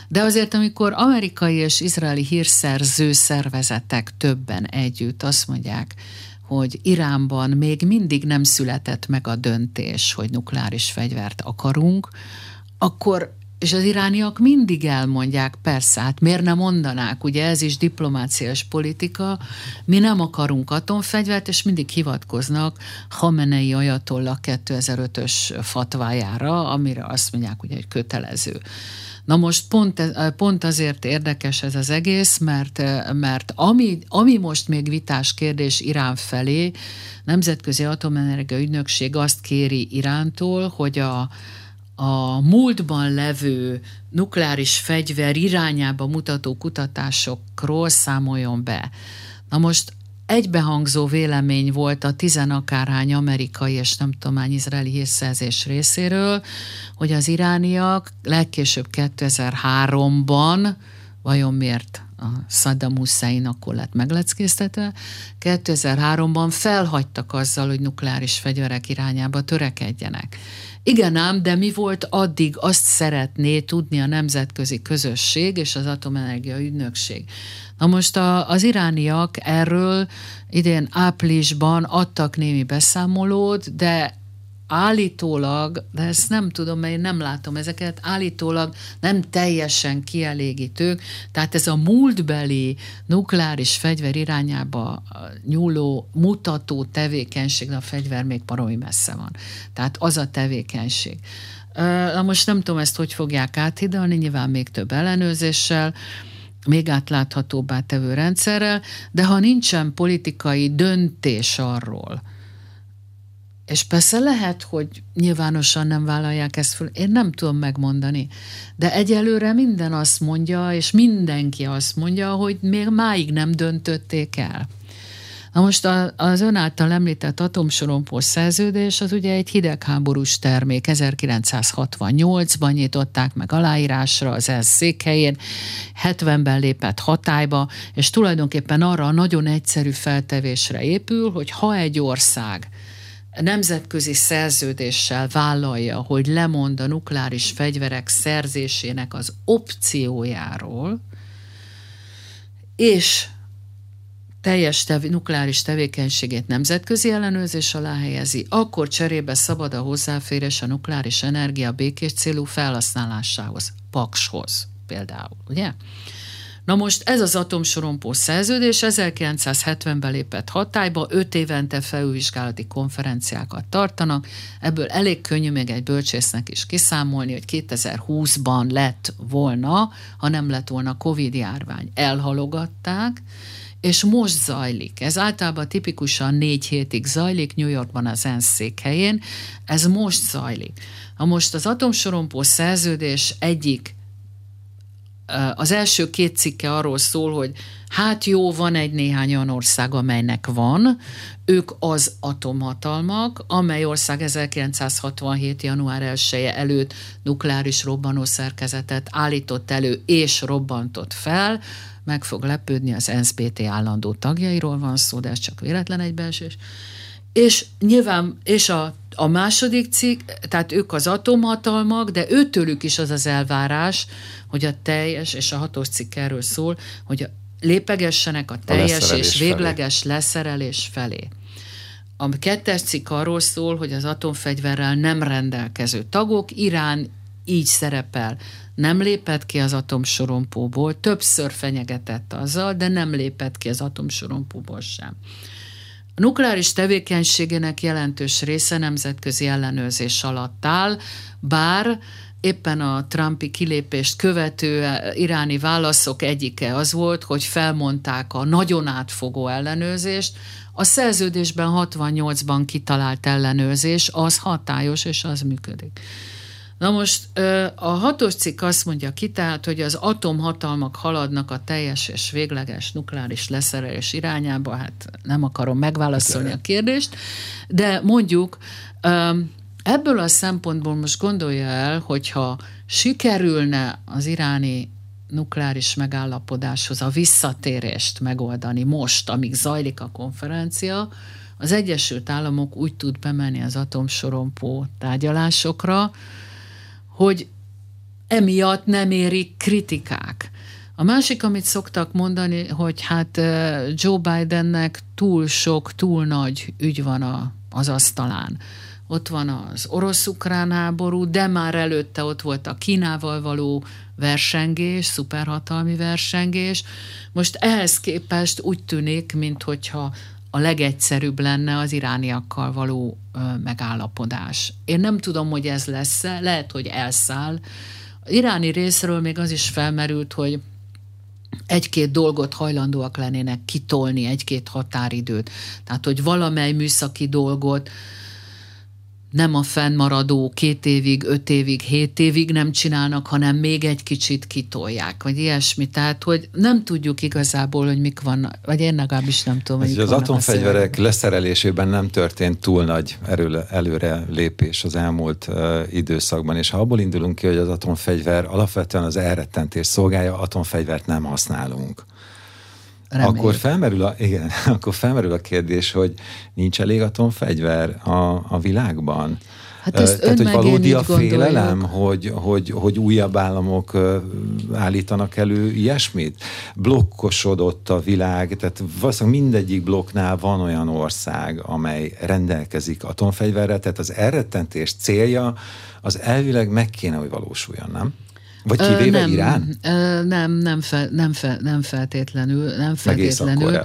de azért, amikor amerikai és izraeli hírszerző szervezetek többen együtt azt mondják, hogy Iránban még mindig nem született meg a döntés, hogy nukleáris fegyvert akarunk, akkor és az irániak mindig elmondják, persze, hát miért nem mondanák, ugye ez is diplomáciás politika, mi nem akarunk atomfegyvert, és mindig hivatkoznak Hamenei Ajatolla 2005-ös fatvájára, amire azt mondják, ugye, hogy kötelező. Na most pont, pont azért érdekes ez az egész, mert, mert ami, ami most még vitás kérdés Irán felé, Nemzetközi Atomenergia Ügynökség azt kéri Irántól, hogy a, a múltban levő nukleáris fegyver irányába mutató kutatásokról számoljon be. Na most egybehangzó vélemény volt a tizenakárhány amerikai és nem tudom hány izraeli hírszerzés részéről, hogy az irániak legkésőbb 2003-ban, vajon miért a Saddam Hussein akkor lett megleckéztetve, 2003-ban felhagytak azzal, hogy nukleáris fegyverek irányába törekedjenek. Igen ám, de mi volt addig, azt szeretné tudni a nemzetközi közösség és az atomenergia ügynökség. Na most a, az irániak erről idén áprilisban adtak némi beszámolót, de állítólag, de ezt nem tudom, mert én nem látom ezeket, állítólag nem teljesen kielégítők, tehát ez a múltbeli nukleáris fegyver irányába nyúló mutató tevékenység, a fegyver még paromi messze van. Tehát az a tevékenység. Na most nem tudom ezt, hogy fogják áthidalni, nyilván még több ellenőrzéssel, még átláthatóbbá tevő rendszerrel, de ha nincsen politikai döntés arról, és persze lehet, hogy nyilvánosan nem vállalják ezt föl, én nem tudom megmondani. De egyelőre minden azt mondja, és mindenki azt mondja, hogy még máig nem döntötték el. Na most az ön által említett atomsorompó szerződés az ugye egy hidegháborús termék. 1968-ban nyitották meg aláírásra az ENSZ székhelyén, 70-ben lépett hatályba, és tulajdonképpen arra a nagyon egyszerű feltevésre épül, hogy ha egy ország nemzetközi szerződéssel vállalja, hogy lemond a nukleáris fegyverek szerzésének az opciójáról, és teljes tev, nukleáris tevékenységét nemzetközi ellenőrzés alá helyezi, akkor cserébe szabad a hozzáférés a nukleáris energia békés célú felhasználásához, pakshoz például, ugye? Na most ez az atomsorompó szerződés 1970-ben lépett hatályba, öt évente felülvizsgálati konferenciákat tartanak, ebből elég könnyű még egy bölcsésznek is kiszámolni, hogy 2020-ban lett volna, ha nem lett volna Covid járvány. Elhalogatták, és most zajlik. Ez általában tipikusan négy hétig zajlik, New Yorkban az ENSZ székhelyén, ez most zajlik. Ha most az atomsorompó szerződés egyik az első két cikke arról szól, hogy hát jó, van egy néhány olyan ország, amelynek van, ők az atomhatalmak, amely ország 1967. január 1 -e előtt nukleáris robbanószerkezetet állított elő és robbantott fel, meg fog lepődni, az NSBT állandó tagjairól van szó, de ez csak véletlen egybeesés. És nyilván, és a, a második cikk, tehát ők az atomhatalmak, de őtőlük is az az elvárás, hogy a teljes, és a hatos cikk erről szól, hogy a, lépegessenek a teljes a és végleges felé. leszerelés felé. A kettes cikk arról szól, hogy az atomfegyverrel nem rendelkező tagok, Irán így szerepel, nem lépett ki az atomsorompóból, többször fenyegetett azzal, de nem lépett ki az atomsorompóból sem. A nukleáris tevékenységének jelentős része nemzetközi ellenőrzés alatt áll, bár éppen a Trumpi kilépést követő iráni válaszok egyike az volt, hogy felmondták a nagyon átfogó ellenőrzést, a szerződésben 68-ban kitalált ellenőrzés az hatályos és az működik. Na most a hatos cikk azt mondja ki, tehát, hogy az atomhatalmak haladnak a teljes és végleges nukleáris leszerelés irányába, hát nem akarom megválaszolni a kérdést, de mondjuk ebből a szempontból most gondolja el, hogyha sikerülne az iráni nukleáris megállapodáshoz a visszatérést megoldani most, amíg zajlik a konferencia, az Egyesült Államok úgy tud bemenni az atomsorompó tárgyalásokra, hogy emiatt nem érik kritikák. A másik, amit szoktak mondani, hogy hát Joe Bidennek túl sok, túl nagy ügy van a, az asztalán. Ott van az orosz-ukrán háború, de már előtte ott volt a Kínával való versengés, szuperhatalmi versengés. Most ehhez képest úgy tűnik, mintha a legegyszerűbb lenne az irániakkal való megállapodás. Én nem tudom, hogy ez lesz -e, lehet, hogy elszáll. Az iráni részről még az is felmerült, hogy egy-két dolgot hajlandóak lennének kitolni, egy-két határidőt. Tehát, hogy valamely műszaki dolgot nem a fennmaradó két évig, öt évig, hét évig nem csinálnak, hanem még egy kicsit kitolják, vagy ilyesmi. Tehát, hogy nem tudjuk igazából, hogy mik vannak, vagy én legalábbis nem tudom, hogy Az atomfegyverek leszerelésében nem történt túl nagy erőle, előre lépés az elmúlt uh, időszakban, és ha abból indulunk ki, hogy az atomfegyver alapvetően az elrettentés szolgálja, atomfegyvert nem használunk. Reméljük. Akkor felmerül, a, igen, akkor felmerül a kérdés, hogy nincs elég atomfegyver a, a világban. Hát ezt Tehát, hogy valódi a félelem, hogy, hogy, hogy újabb államok állítanak elő ilyesmit? Blokkosodott a világ, tehát valószínűleg mindegyik blokknál van olyan ország, amely rendelkezik atomfegyverrel, tehát az elrettentés célja az elvileg meg kéne, hogy valósuljon, nem? Vagy kivéve nem, Irán? Nem, nem, fel, nem, fel, nem feltétlenül. Nem feltétlenül.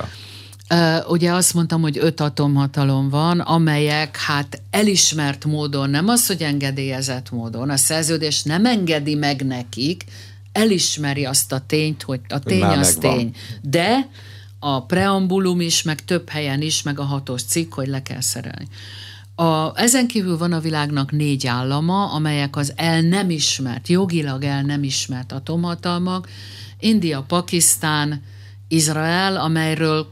Uh, ugye azt mondtam, hogy öt atomhatalom van, amelyek hát elismert módon, nem az, hogy engedélyezett módon, a szerződés nem engedi meg nekik, elismeri azt a tényt, hogy a tény Már az megvan. tény. De a preambulum is, meg több helyen is, meg a hatos cikk, hogy le kell szerelni. A, ezen kívül van a világnak négy állama, amelyek az el nem ismert, jogilag el nem ismert atomhatalmak, India, Pakisztán, Izrael, amelyről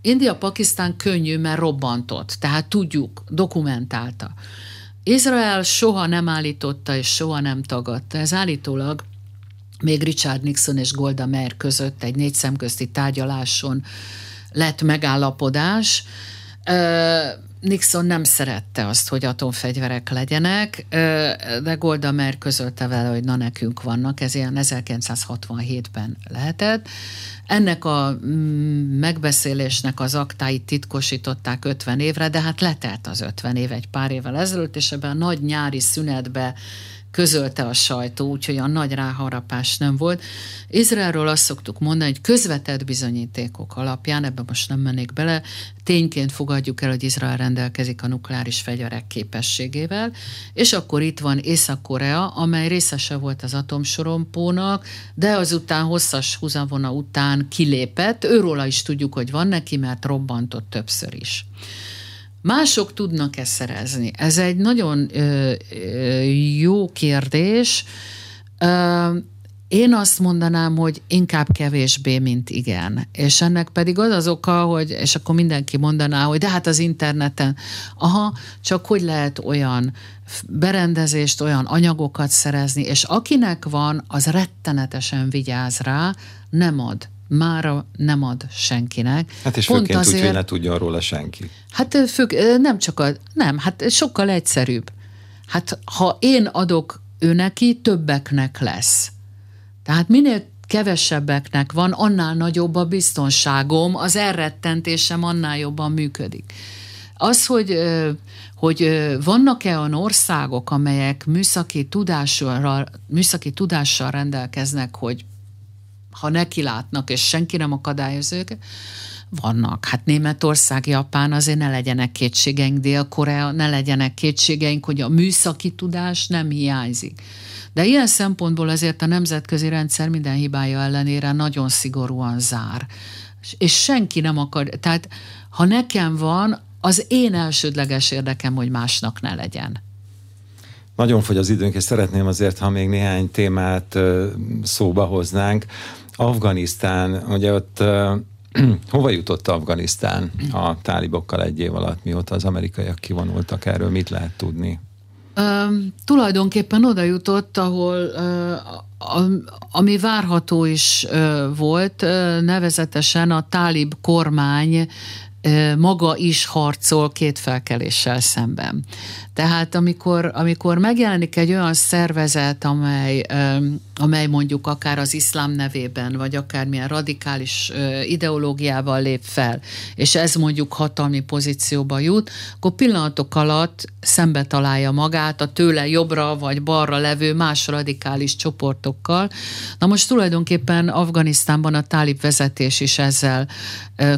India-Pakisztán könnyű, mert robbantott, tehát tudjuk, dokumentálta. Izrael soha nem állította és soha nem tagadta. Ez állítólag még Richard Nixon és Golda Meir között egy négy szemközti tárgyaláson lett megállapodás. Nixon nem szerette azt, hogy atomfegyverek legyenek, de Golda Meir közölte vele, hogy na nekünk vannak, ez ilyen 1967-ben lehetett. Ennek a mm, megbeszélésnek az aktáit titkosították 50 évre, de hát letelt az 50 év egy pár évvel ezelőtt, és ebben a nagy nyári szünetbe közölte a sajtó, úgyhogy a nagy ráharapás nem volt. Izraelről azt szoktuk mondani, hogy közvetett bizonyítékok alapján, ebben most nem mennék bele, tényként fogadjuk el, hogy Izrael rendelkezik a nukleáris fegyverek képességével, és akkor itt van Észak-Korea, amely részese volt az atomsorompónak, de azután hosszas húzavona után kilépett, őróla is tudjuk, hogy van neki, mert robbantott többször is. Mások tudnak-e szerezni? Ez egy nagyon ö, ö, jó kérdés. Ö, én azt mondanám, hogy inkább kevésbé, mint igen. És ennek pedig az az oka, hogy, és akkor mindenki mondaná, hogy de hát az interneten, aha, csak hogy lehet olyan berendezést, olyan anyagokat szerezni, és akinek van, az rettenetesen vigyáz rá, nem ad mára nem ad senkinek. Hát és Pont főként azért, úgy, hogy ne tudjon róla senki. Hát függ, nem csak a, nem, hát sokkal egyszerűbb. Hát ha én adok ő neki, többeknek lesz. Tehát minél kevesebbeknek van, annál nagyobb a biztonságom, az elrettentésem annál jobban működik. Az, hogy, hogy vannak-e olyan országok, amelyek műszaki tudással, műszaki tudással rendelkeznek, hogy ha neki látnak, és senki nem akadályoz őket, vannak. Hát Németország, Japán, azért ne legyenek kétségeink, Dél-Korea, ne legyenek kétségeink, hogy a műszaki tudás nem hiányzik. De ilyen szempontból azért a nemzetközi rendszer minden hibája ellenére nagyon szigorúan zár. És senki nem akar, tehát ha nekem van, az én elsődleges érdekem, hogy másnak ne legyen. Nagyon fogy az időnk, és szeretném azért, ha még néhány témát szóba hoznánk. Afganisztán, ugye ott hova jutott Afganisztán a tálibokkal egy év alatt, mióta az amerikaiak kivonultak erről, mit lehet tudni? Uh, tulajdonképpen oda jutott, ahol uh, ami várható is uh, volt, uh, nevezetesen a tálib kormány maga is harcol két felkeléssel szemben. Tehát amikor, amikor megjelenik egy olyan szervezet, amely, amely mondjuk akár az iszlám nevében, vagy akármilyen radikális ideológiával lép fel, és ez mondjuk hatalmi pozícióba jut, akkor pillanatok alatt szembe találja magát a tőle jobbra vagy balra levő más radikális csoportokkal. Na most tulajdonképpen Afganisztánban a tálib vezetés is ezzel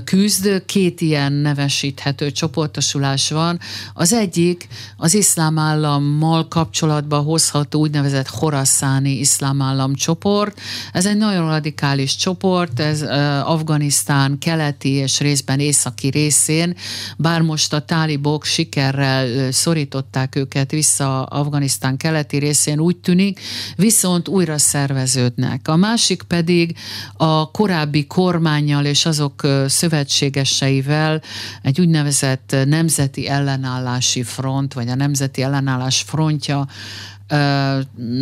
küzd, két ilyen nevesíthető csoportosulás van. Az egyik az iszlám állammal kapcsolatba hozható úgynevezett horaszáni iszlám államcsoport. Ez egy nagyon radikális csoport, ez Afganisztán keleti és részben északi részén, bár most a tálibok sikerrel szorították őket vissza Afganisztán keleti részén, úgy tűnik, viszont újra szerveződnek. A másik pedig a korábbi kormányjal és azok szövetségeseivel egy úgynevezett nemzeti ellenállási front, vagy a nemzeti ellenállás frontja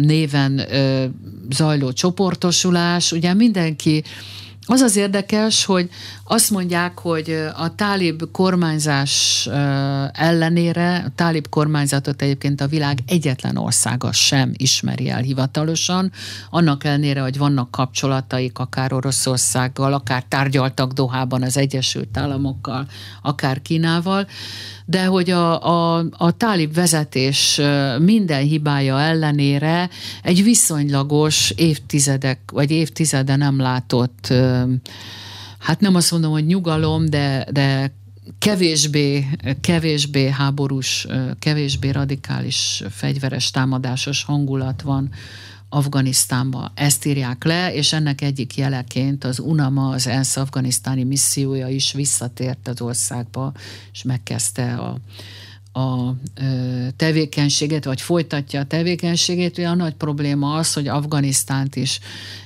néven zajló csoportosulás. Ugye mindenki az az érdekes, hogy azt mondják, hogy a tálib kormányzás ellenére, a tálib kormányzatot egyébként a világ egyetlen országa sem ismeri el hivatalosan, annak ellenére, hogy vannak kapcsolataik akár Oroszországgal, akár tárgyaltak Dohában az Egyesült Államokkal, akár Kínával, de hogy a, a, a tálib vezetés minden hibája ellenére egy viszonylagos évtizedek, vagy évtizede nem látott, hát nem azt mondom, hogy nyugalom, de, de kevésbé, kevésbé háborús, kevésbé radikális fegyveres támadásos hangulat van Afganisztánba. Ezt írják le, és ennek egyik jeleként az UNAMA, az ENSZ afganisztáni missziója is visszatért az országba, és megkezdte a, a tevékenységet, vagy folytatja a tevékenységét, ugye a nagy probléma az, hogy Afganisztánt is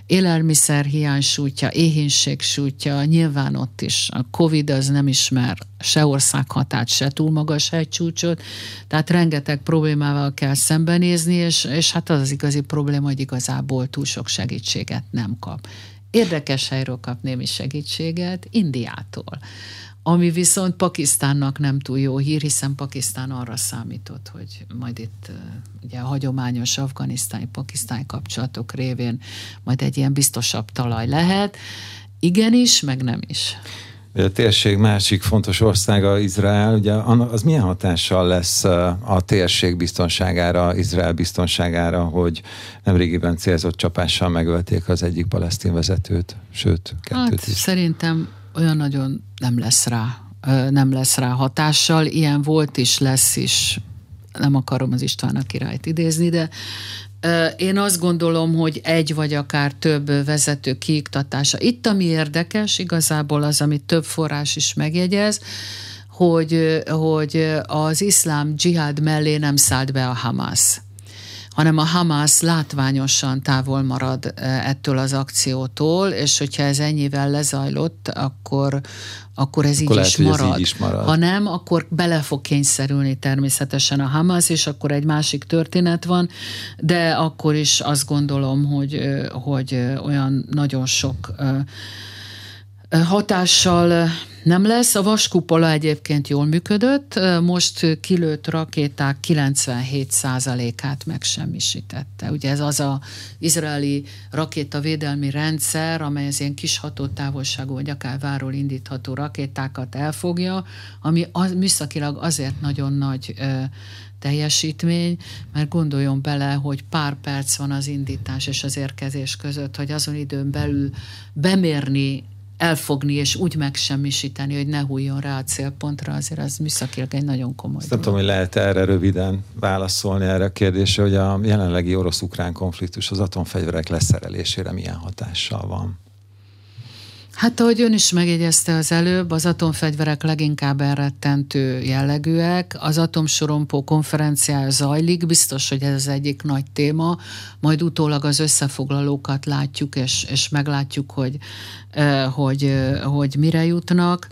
élelmiszer hiány sújtja, éhénység sújtja, nyilván ott is. A Covid az nem ismer se országhatát, se túl magas hegycsúcsot, tehát rengeteg problémával kell szembenézni, és, és hát az az igazi probléma, hogy igazából túl sok segítséget nem kap. Érdekes helyről kap némi segítséget, Indiától ami viszont Pakisztánnak nem túl jó hír, hiszen Pakisztán arra számított, hogy majd itt ugye a hagyományos afganisztáni-pakisztáni kapcsolatok révén majd egy ilyen biztosabb talaj lehet. Igenis, meg nem is. A térség másik fontos országa Izrael, ugye az milyen hatással lesz a térség biztonságára, Izrael biztonságára, hogy nemrégiben célzott csapással megölték az egyik palesztin vezetőt, sőt, kettőt hát, is. Szerintem olyan nagyon nem lesz rá, nem lesz rá hatással. Ilyen volt is, lesz is. Nem akarom az István a királyt idézni, de én azt gondolom, hogy egy vagy akár több vezető kiiktatása. Itt, ami érdekes, igazából az, amit több forrás is megjegyez, hogy, hogy az iszlám dzsihád mellé nem szállt be a Hamas hanem a Hamas látványosan távol marad e, ettől az akciótól, és hogyha ez ennyivel lezajlott, akkor, akkor ez akkor így, lehet, is marad. így is marad. Ha nem, akkor bele fog kényszerülni természetesen a Hamas, és akkor egy másik történet van, de akkor is azt gondolom, hogy, hogy olyan nagyon sok hatással nem lesz. A vaskupola egyébként jól működött, most kilőtt rakéták 97%-át megsemmisítette. Ugye ez az a izraeli rakétavédelmi rendszer, amely az ilyen kis hatótávolságú, vagy akár váról indítható rakétákat elfogja, ami az, műszakilag azért nagyon nagy ö, teljesítmény, mert gondoljon bele, hogy pár perc van az indítás és az érkezés között, hogy azon időn belül bemérni elfogni és úgy megsemmisíteni, hogy ne hújjon rá a célpontra, azért az műszakilag egy nagyon komoly Nem tudom, hogy lehet erre röviden válaszolni erre a kérdésre, hogy a jelenlegi orosz-ukrán konfliktus az atomfegyverek leszerelésére milyen hatással van? Hát ahogy ön is megjegyezte az előbb, az atomfegyverek leginkább elrettentő jellegűek. Az atomsorompó konferenciája zajlik, biztos, hogy ez az egyik nagy téma, majd utólag az összefoglalókat látjuk, és, és meglátjuk, hogy, hogy, hogy mire jutnak.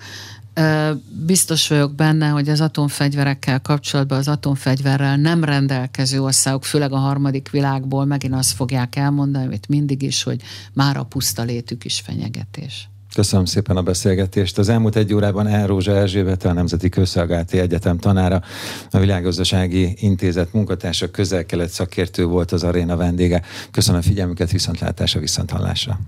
Biztos vagyok benne, hogy az atomfegyverekkel kapcsolatban az atomfegyverrel nem rendelkező országok, főleg a harmadik világból megint azt fogják elmondani, amit mindig is, hogy már a puszta létük is fenyegetés. Köszönöm szépen a beszélgetést. Az elmúlt egy órában El Rózsa Erzsébet, a Nemzeti Közszolgálati Egyetem tanára, a Világgazdasági Intézet munkatársa, közel-kelet szakértő volt az aréna vendége. Köszönöm a figyelmüket, viszontlátásra, viszonthallásra.